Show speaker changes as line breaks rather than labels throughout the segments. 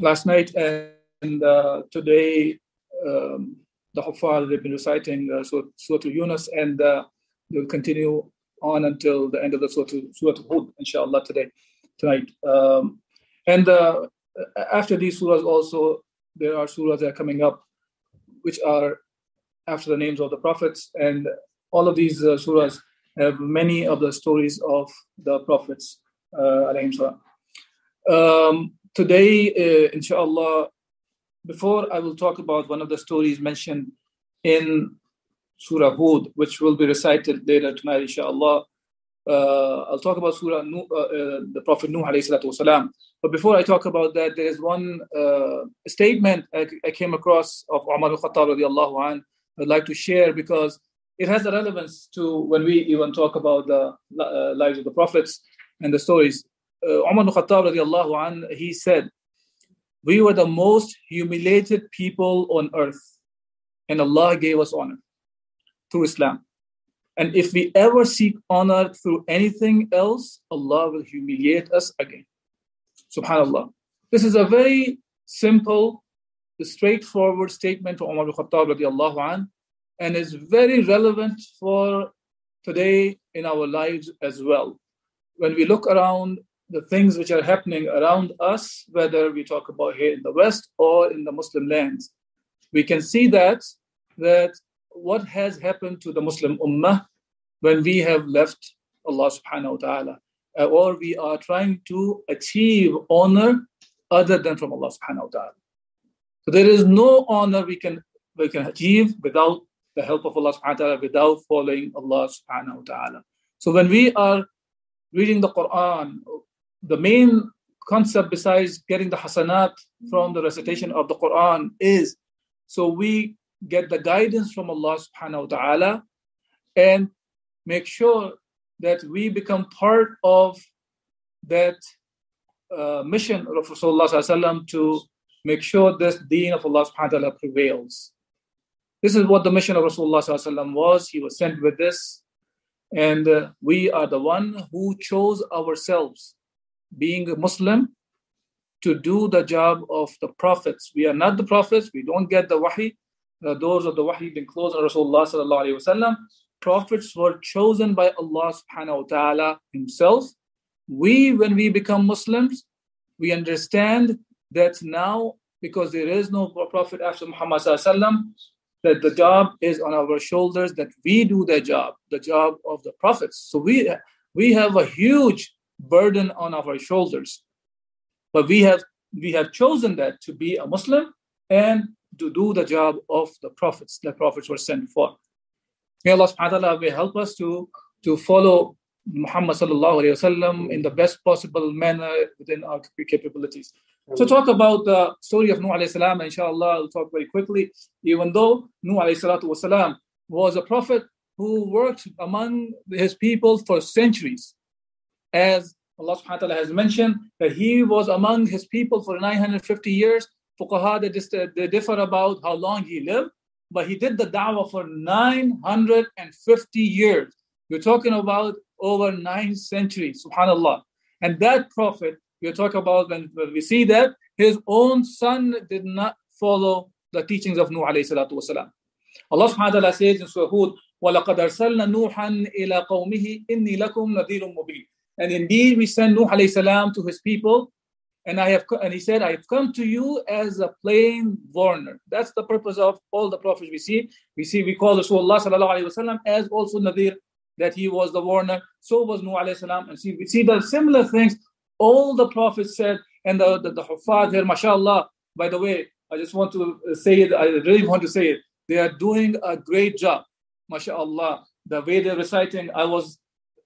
Last night and uh, today, um, the Huffar, they've been reciting uh, Surah, Yunus and uh, they'll continue on until the end of the Surah, Surah Hud, inshallah, today, tonight. Um, and uh, after these surahs also, there are surahs that are coming up which are after the names of the prophets. And all of these uh, surahs have many of the stories of the prophets uh, um, today uh, inshallah before i will talk about one of the stories mentioned in surah hud which will be recited later tonight inshallah uh, I'll talk about Surah Nuh, uh, uh, the Prophet Nuh alayhi. But before I talk about that, there is one uh, statement I, I, came across of Umar al-Khattab radiallahu an I'd like to share because it has a relevance to when we even talk about the uh, lives of the prophets and the stories. Uh, Umar al-Khattab radiallahu an he said, we were the most humiliated people on earth and Allah gave us honor through Islam. And if we ever seek honor through anything else, Allah will humiliate us again. Subhanallah. This is a very simple, straightforward statement from Umar al-Khattab radiallahu an, and is very relevant for today in our lives as well. When we look around the things which are happening around us, whether we talk about here in the West or in the Muslim lands, we can see that that what has happened to the Muslim Ummah when we have left Allah subhanahu wa ta'ala, uh, or we are trying to achieve honor other than from Allah subhanahu wa ta'ala. So there is no honor we can we can achieve without the help of Allah subhanahu wa ta'ala, without following Allah subhanahu wa ta'ala. So when we are reading the Quran, the main concept besides getting the hasanat from the recitation of the Quran is so we get the guidance from Allah subhanahu wa ta'ala and make sure that we become part of that uh, mission of Rasulullah to make sure this deen of Allah subhanahu wa ta'ala prevails. This is what the mission of Rasulullah was. He was sent with this. And uh, we are the one who chose ourselves, being a Muslim, to do the job of the prophets. We are not the prophets. We don't get the wahi the doors of the wahi been closed on Rasulullah sallallahu alayhi wasallam. Prophets were chosen by Allah subhanahu wa ta'ala himself. We, when we become Muslims, we understand that now, because there is no prophet after Muhammad sallallahu that the job is on our shoulders, that we do the job, the job of the prophets. So we, we have a huge burden on our shoulders. But we have we have chosen that to be a Muslim and to do the job of the prophets the prophets were sent for. May Allah subhanahu wa ta'ala may help us to, to follow Muhammad sallallahu alayhi wasallam in the best possible manner within our capabilities. So talk about the story of Nuh alayhi salam, inshallah, I'll talk very quickly. Even though Nuh alayhi salatu wasalam was a prophet who worked among his people for centuries. As Allah subhanahu wa ta'ala has mentioned that he was among his people for 950 years fuqaha, they, just, they differ about how long he lived, but he did the da'wah for 950 years. We're talking about over nine centuries, subhanAllah. And that prophet, we're talking about when, when we see that, his own son did not follow the teachings of Nuh alayhi salatu wasalam. Allah subhanahu wa ta'ala says in Surah Hud, وَلَقَدْ أَرْسَلْنَا نُوحًا إِلَىٰ قَوْمِهِ إِنِّي لَكُمْ نَذِيرٌ مُبِينٌ And indeed we send Nuh alayhi salam to his people and I have and he said, I have come to you as a plain warner. That's the purpose of all the prophets we see. We see we call Rasulullah sallallahu alaihi wasallam as also Nadir, that he was the warner. So was Nuh alayhi salam. And see, we see the similar things all the prophets said, and the the, the here, mashallah. By the way, I just want to say it. I really want to say it. They are doing a great job, mashallah. The way they're reciting, I was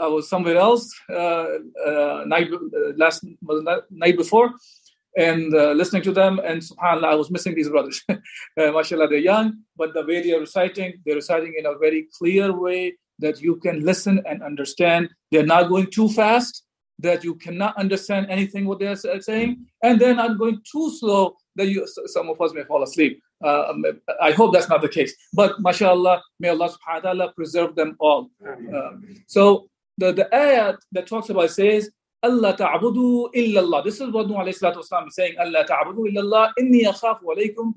I was somewhere else uh, uh, night uh, last night before, and uh, listening to them. And subhanallah, I was missing these brothers. uh, mashallah, they're young, but the way they're reciting, they're reciting in a very clear way that you can listen and understand. They're not going too fast that you cannot understand anything what they're saying, and they're not going too slow that you some of us may fall asleep. Uh, um, I hope that's not the case. But mashallah, may Allah subhanahu wa ta'ala preserve them all. Uh, so the, the ayat that talks about says, Allah ta'budu illallah. This is what Nuh alayhi salatu wasalam is saying, Allah ta'budu illallah, inni akhafu alaykum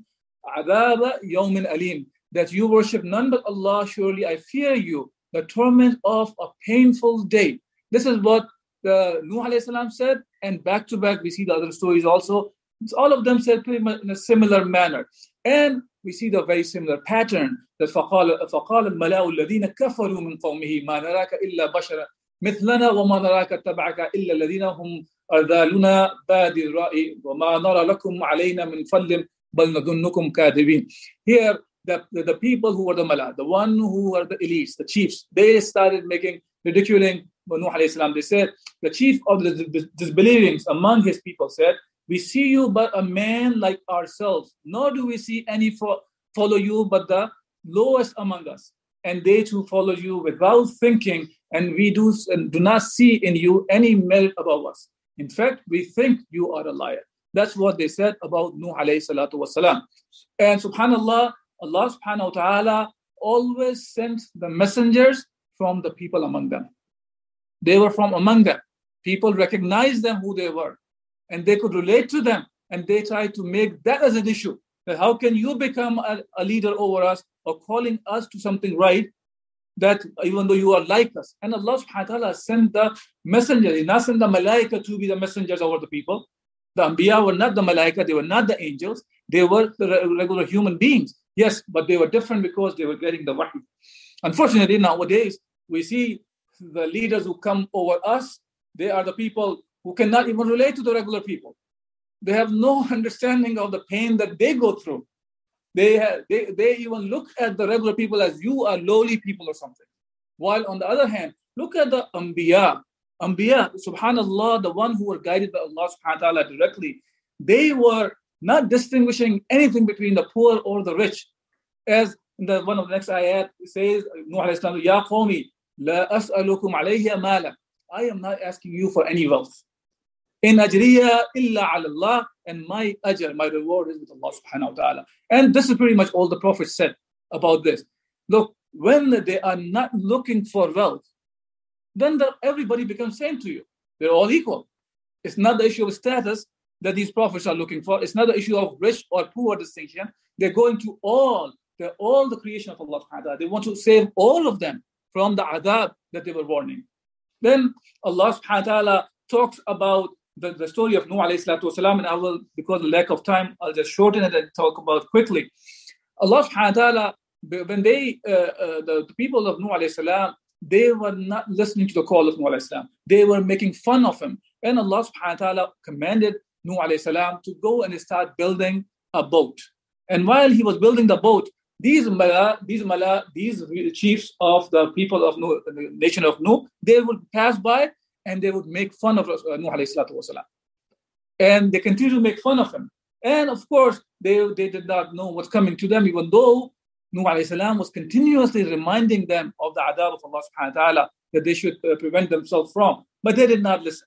adaba yawmin alim. That you worship none but Allah, surely I fear you, the torment of a painful day. This is what the Nuh alayhi salam said, and back to back we see the other stories also. All of them said pretty much in a similar manner. And we see the very similar pattern that فقال فقال الملأ الذين كفروا من قومه ما نراك إلا بشرا مثلنا وما نراك اتبعك إلا الذين هم أذالنا بادي الرأي وما نرى لكم علينا من فضل بل نظنكم كاذبين. Here the, the, the people who were the mala, the one who were the elites, the chiefs, they started making ridiculing Nuh alayhi salam. They said, the chief of the disbelieving among his people said, we see you but a man like ourselves, nor do we see any fo- follow you but the lowest among us. And they too follow you without thinking, and we do, and do not see in you any merit above us. In fact, we think you are a liar. That's what they said about Nuh alayhi salatu wasalam. And subhanAllah, Allah subhanahu wa ta'ala always sent the messengers from the people among them. They were from among them. People recognized them who they were and they could relate to them and they try to make that as an issue. That how can you become a, a, leader over us or calling us to something right that even though you are like us? And allah subhanahu wa ta'ala sent the messenger. He not sent the malaika to be the messengers over the people. The anbiya were not the malaika they were not the angels. They were the regular human beings. Yes but they were different because they were getting the wahy unfortunately nowadays we see the leaders who come over us they are the people who cannot even relate to the regular people. They have no understanding of the pain that they go through. They, have, they, they even look at the regular people as you are lowly people or something. While on the other hand, look at the Anbiya. Anbiya, subhanAllah, the one who were guided by Allah subhanahu wa ta'ala directly, they were not distinguishing anything between the poor or the rich. As the one of the next ayat says, Nuh alayhi Ya qawmi, la as'alukum alayhi mala. I am not asking you for any wealth. In ajriya illa Allah, and my ajr, my reward is with Allah subhanahu wa ta'ala. And this is pretty much all the Prophet said about this. Look, when they are not looking for wealth, then the, everybody becomes same to you. They're all equal. It's not the issue of status that these prophets are looking for. It's not the issue of rich or poor distinction. They're going to all, they're all the creation of Allah subhanahu wa ta'ala. They want to save all of them from the adab that they were warning. Then Allah subhanahu wa ta'ala talks about the, the story of Nuh alayhi salatu wasalam, and I will, because of lack of time, I'll just shorten it and talk about quickly. Allah subhanahu wa ta'ala, when they, uh, uh, the, the, people of Nuh alayhi salam, they were not listening to the call of Nuh alayhi salam. They were making fun of him. And Allah subhanahu wa ta'ala commanded Nuh alayhi salam to go and start building a boat. And while he was building the boat, these mala, these mala, these chiefs of the people of Nuh, the nation of Nuh, they would pass by and they would make fun of uh, Nuh salatu wasalam. And they continue to make fun of him. And of course, they, they did not know what's coming to them, even though Nuh salam was continuously reminding them of the adab of Allah subhanahu wa ta'ala that they should uh, prevent themselves from. But they did not listen.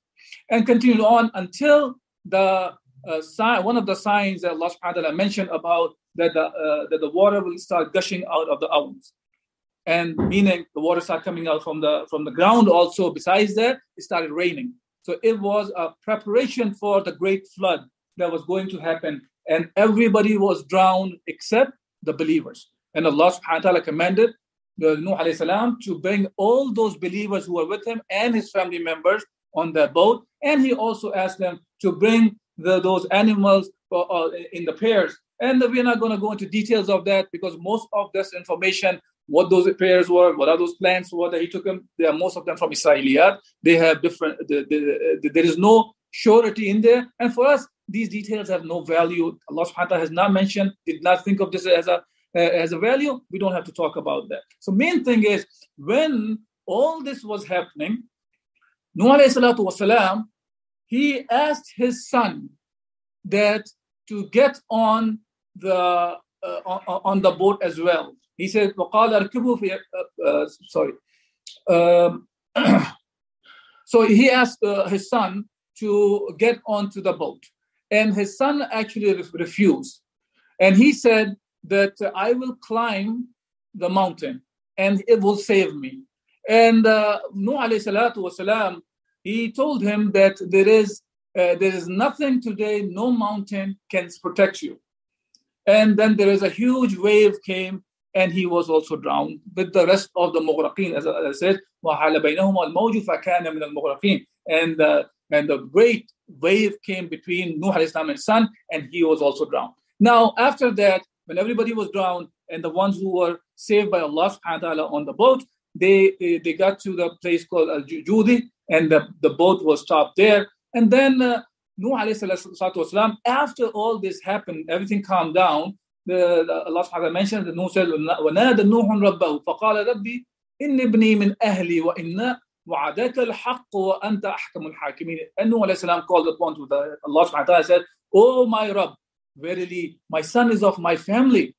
And continued on until the uh, sign, one of the signs that Allah subhanahu wa ta'ala mentioned about that the, uh, that the water will start gushing out of the ovens and meaning the water started coming out from the from the ground also. Besides that it started raining. So it was a preparation for the great flood that was going to happen. And everybody was drowned except the believers. And allah subhanahu wa ta'ala commanded the Nuh alayhi salam to bring all those believers who were with him and his family members on that boat. And he also asked them to bring the, those animals uh, uh in the pairs. And we're not going to go into details of that because most of this information what those prayers were, what are those plants were that he took them. They are most of them from Israeliyat. They have different. The, the, the, there is no surety in there. And for us, these details have no value. Allah subhanahu wa ta'ala has not mentioned, did not think of this as a uh, as a value. We don't have to talk about that. So main thing is when all this was happening, Nuh wasalam, he asked his son that to get on the uh, on, the boat as well. He said, وَقَالَ في, uh, uh, sorry. Um, so he asked uh, his son to get onto the boat. And his son actually refused. And he said that I will climb the mountain and it will save me. And uh, Nuh alayhi salatu wasalam, he told him that there is uh, there is nothing today, no mountain can protect you. And then there is a huge wave came and he was also drowned with the rest of the مغرقين as I said وحال بينهما الموج فكان من المغرقين and uh, and the great wave came between Nuh and his son and he was also drowned. Now after that when everybody was drowned and the ones who were saved by Allah subhanahu wa ta'ala on the boat they, they, they got to the place called Al-Judi and the, the boat was stopped there and then uh, Nuh والسلام, after all this happened, everything calmed down, the, the, Allah subhanahu wa ta'ala mentioned that Nuh said, وَنَادَ نُوحٌ رَبَّهُ فَقَالَ رَبِّي إِنِّ ابْنِي مِنْ أَهْلِي وَإِنَّ وعدك الحق وأنت أحكم الحاكمين. And Nuh salam called upon to the, Allah subhanahu wa ta'ala said, Oh my Rabb, verily my son is of my family.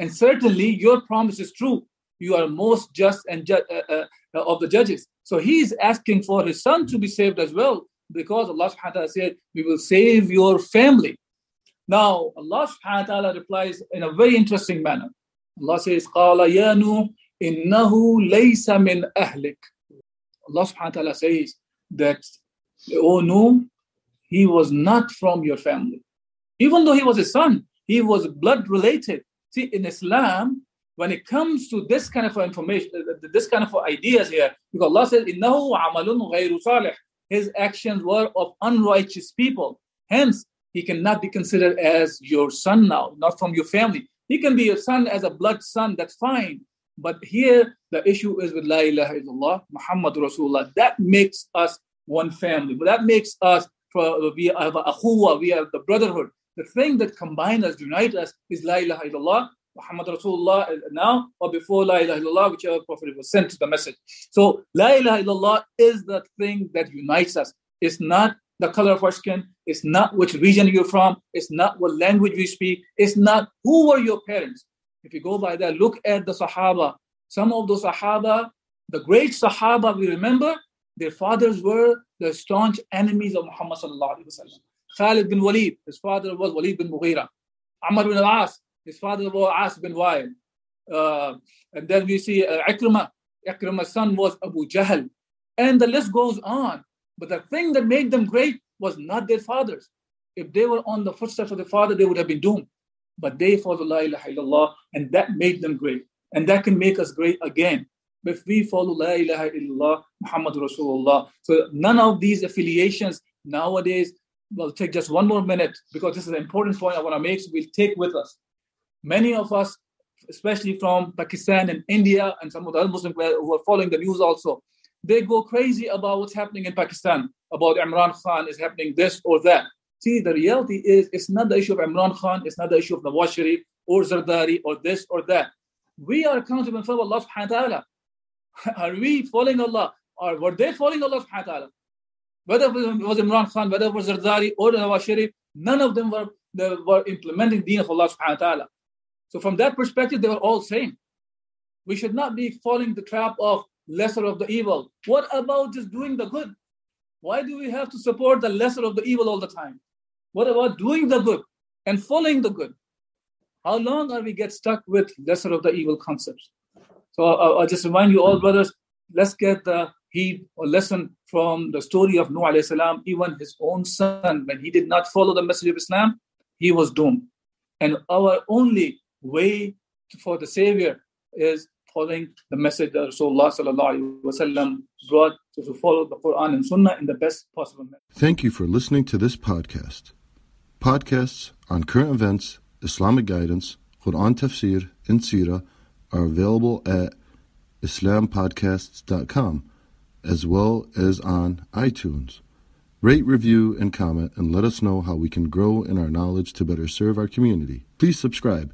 And certainly your promise is true. You are most just and ju- uh, uh, of the judges. So he is asking for his son to be saved as well because Allah subhanahu wa ta'ala said, We will save your family. Now, Allah subhanahu wa ta'ala replies in a very interesting manner. Allah says, قَالَ يَا نُوحِ إِنَّهُ لَيْسَ مِنْ أَهْلِكَ Allah subhanahu wa ta'ala says that, oh no, he was not from your family. Even though he was a son, he was blood related. See, in Islam, when it comes to this kind of information, this kind of ideas here, because Allah says, إِنَّهُ عَمَلٌ غَيْرُ صَالِحٍ his actions were of unrighteous people. Hence, he cannot be considered as your son now, not from your family. He can be your son as a blood son, that's fine. But here, the issue is with La ilaha illallah, Muhammad Rasulullah. That makes us one family. But that makes us, we have a we have the brotherhood. The thing that combines us, unite us, is La ilaha illallah, Muhammad Rasulullah uh, now or before La ilaha illallah, whichever prophet was sent to the message. So La ilaha illallah is the thing that unites us. It's not the color of our skin, it's not which region you're from, it's not what language we speak, it's not who were your parents. If you go by that, look at the Sahaba. Some of the Sahaba, the great Sahaba we remember, their fathers were the staunch enemies of Muhammad sallallahu alaihi wasallam. Khalid bin Walid, his father was Walid bin Mughira. Amr bin al-As, his father was As bin Wa'il. Uh, and then we see uh, Ikrimah. Ikrimah's son was Abu Jahl. And the list goes on. But the thing that made them great was not their fathers. If they were on the footsteps of the father, they would have been doomed. But they followed La ilaha illallah, and that made them great. And that can make us great again. If we follow La ilaha illallah, Muhammad Rasulullah. So none of these affiliations nowadays, we'll take just one more minute because this is an important point I want to make, so we'll take with us many of us, especially from Pakistan and India and some of the other Muslims who are following the news also, they go crazy about what's happening in Pakistan, about Imran Khan is happening this or that. See, the reality is it's not the issue of Imran Khan, it's not the issue of Nawaz Sharif or Zardari or this or that. We are accountable for Allah subhanahu wa ta'ala. Are we following Allah? Or were they following Allah subhanahu wa ta'ala? Whether it was Imran Khan, whether it was Zardari or Nawaz Sharif, none of them were, they were implementing the deen of Allah subhanahu wa ta'ala. So from that perspective, they were all same. We should not be falling the trap of lesser of the evil. What about just doing the good? Why do we have to support the lesser of the evil all the time? What about doing the good and following the good? How long are we get stuck with lesser of the evil concepts? So I'll, I'll just remind you all, brothers, let's get the heed or lesson from the story of Nuh alayhi salam. Even his own son, when he did not follow the message of Islam, he was doomed. And our only way for the Savior is following the message that Rasulullah brought to follow the Quran and Sunnah in the best possible manner.
Thank you for listening to this podcast. Podcasts on current events, Islamic guidance, Quran tafsir, and Sirah are available at islampodcasts.com as well as on iTunes. Rate, review, and comment, and let us know how we can grow in our knowledge to better serve our community. Please subscribe.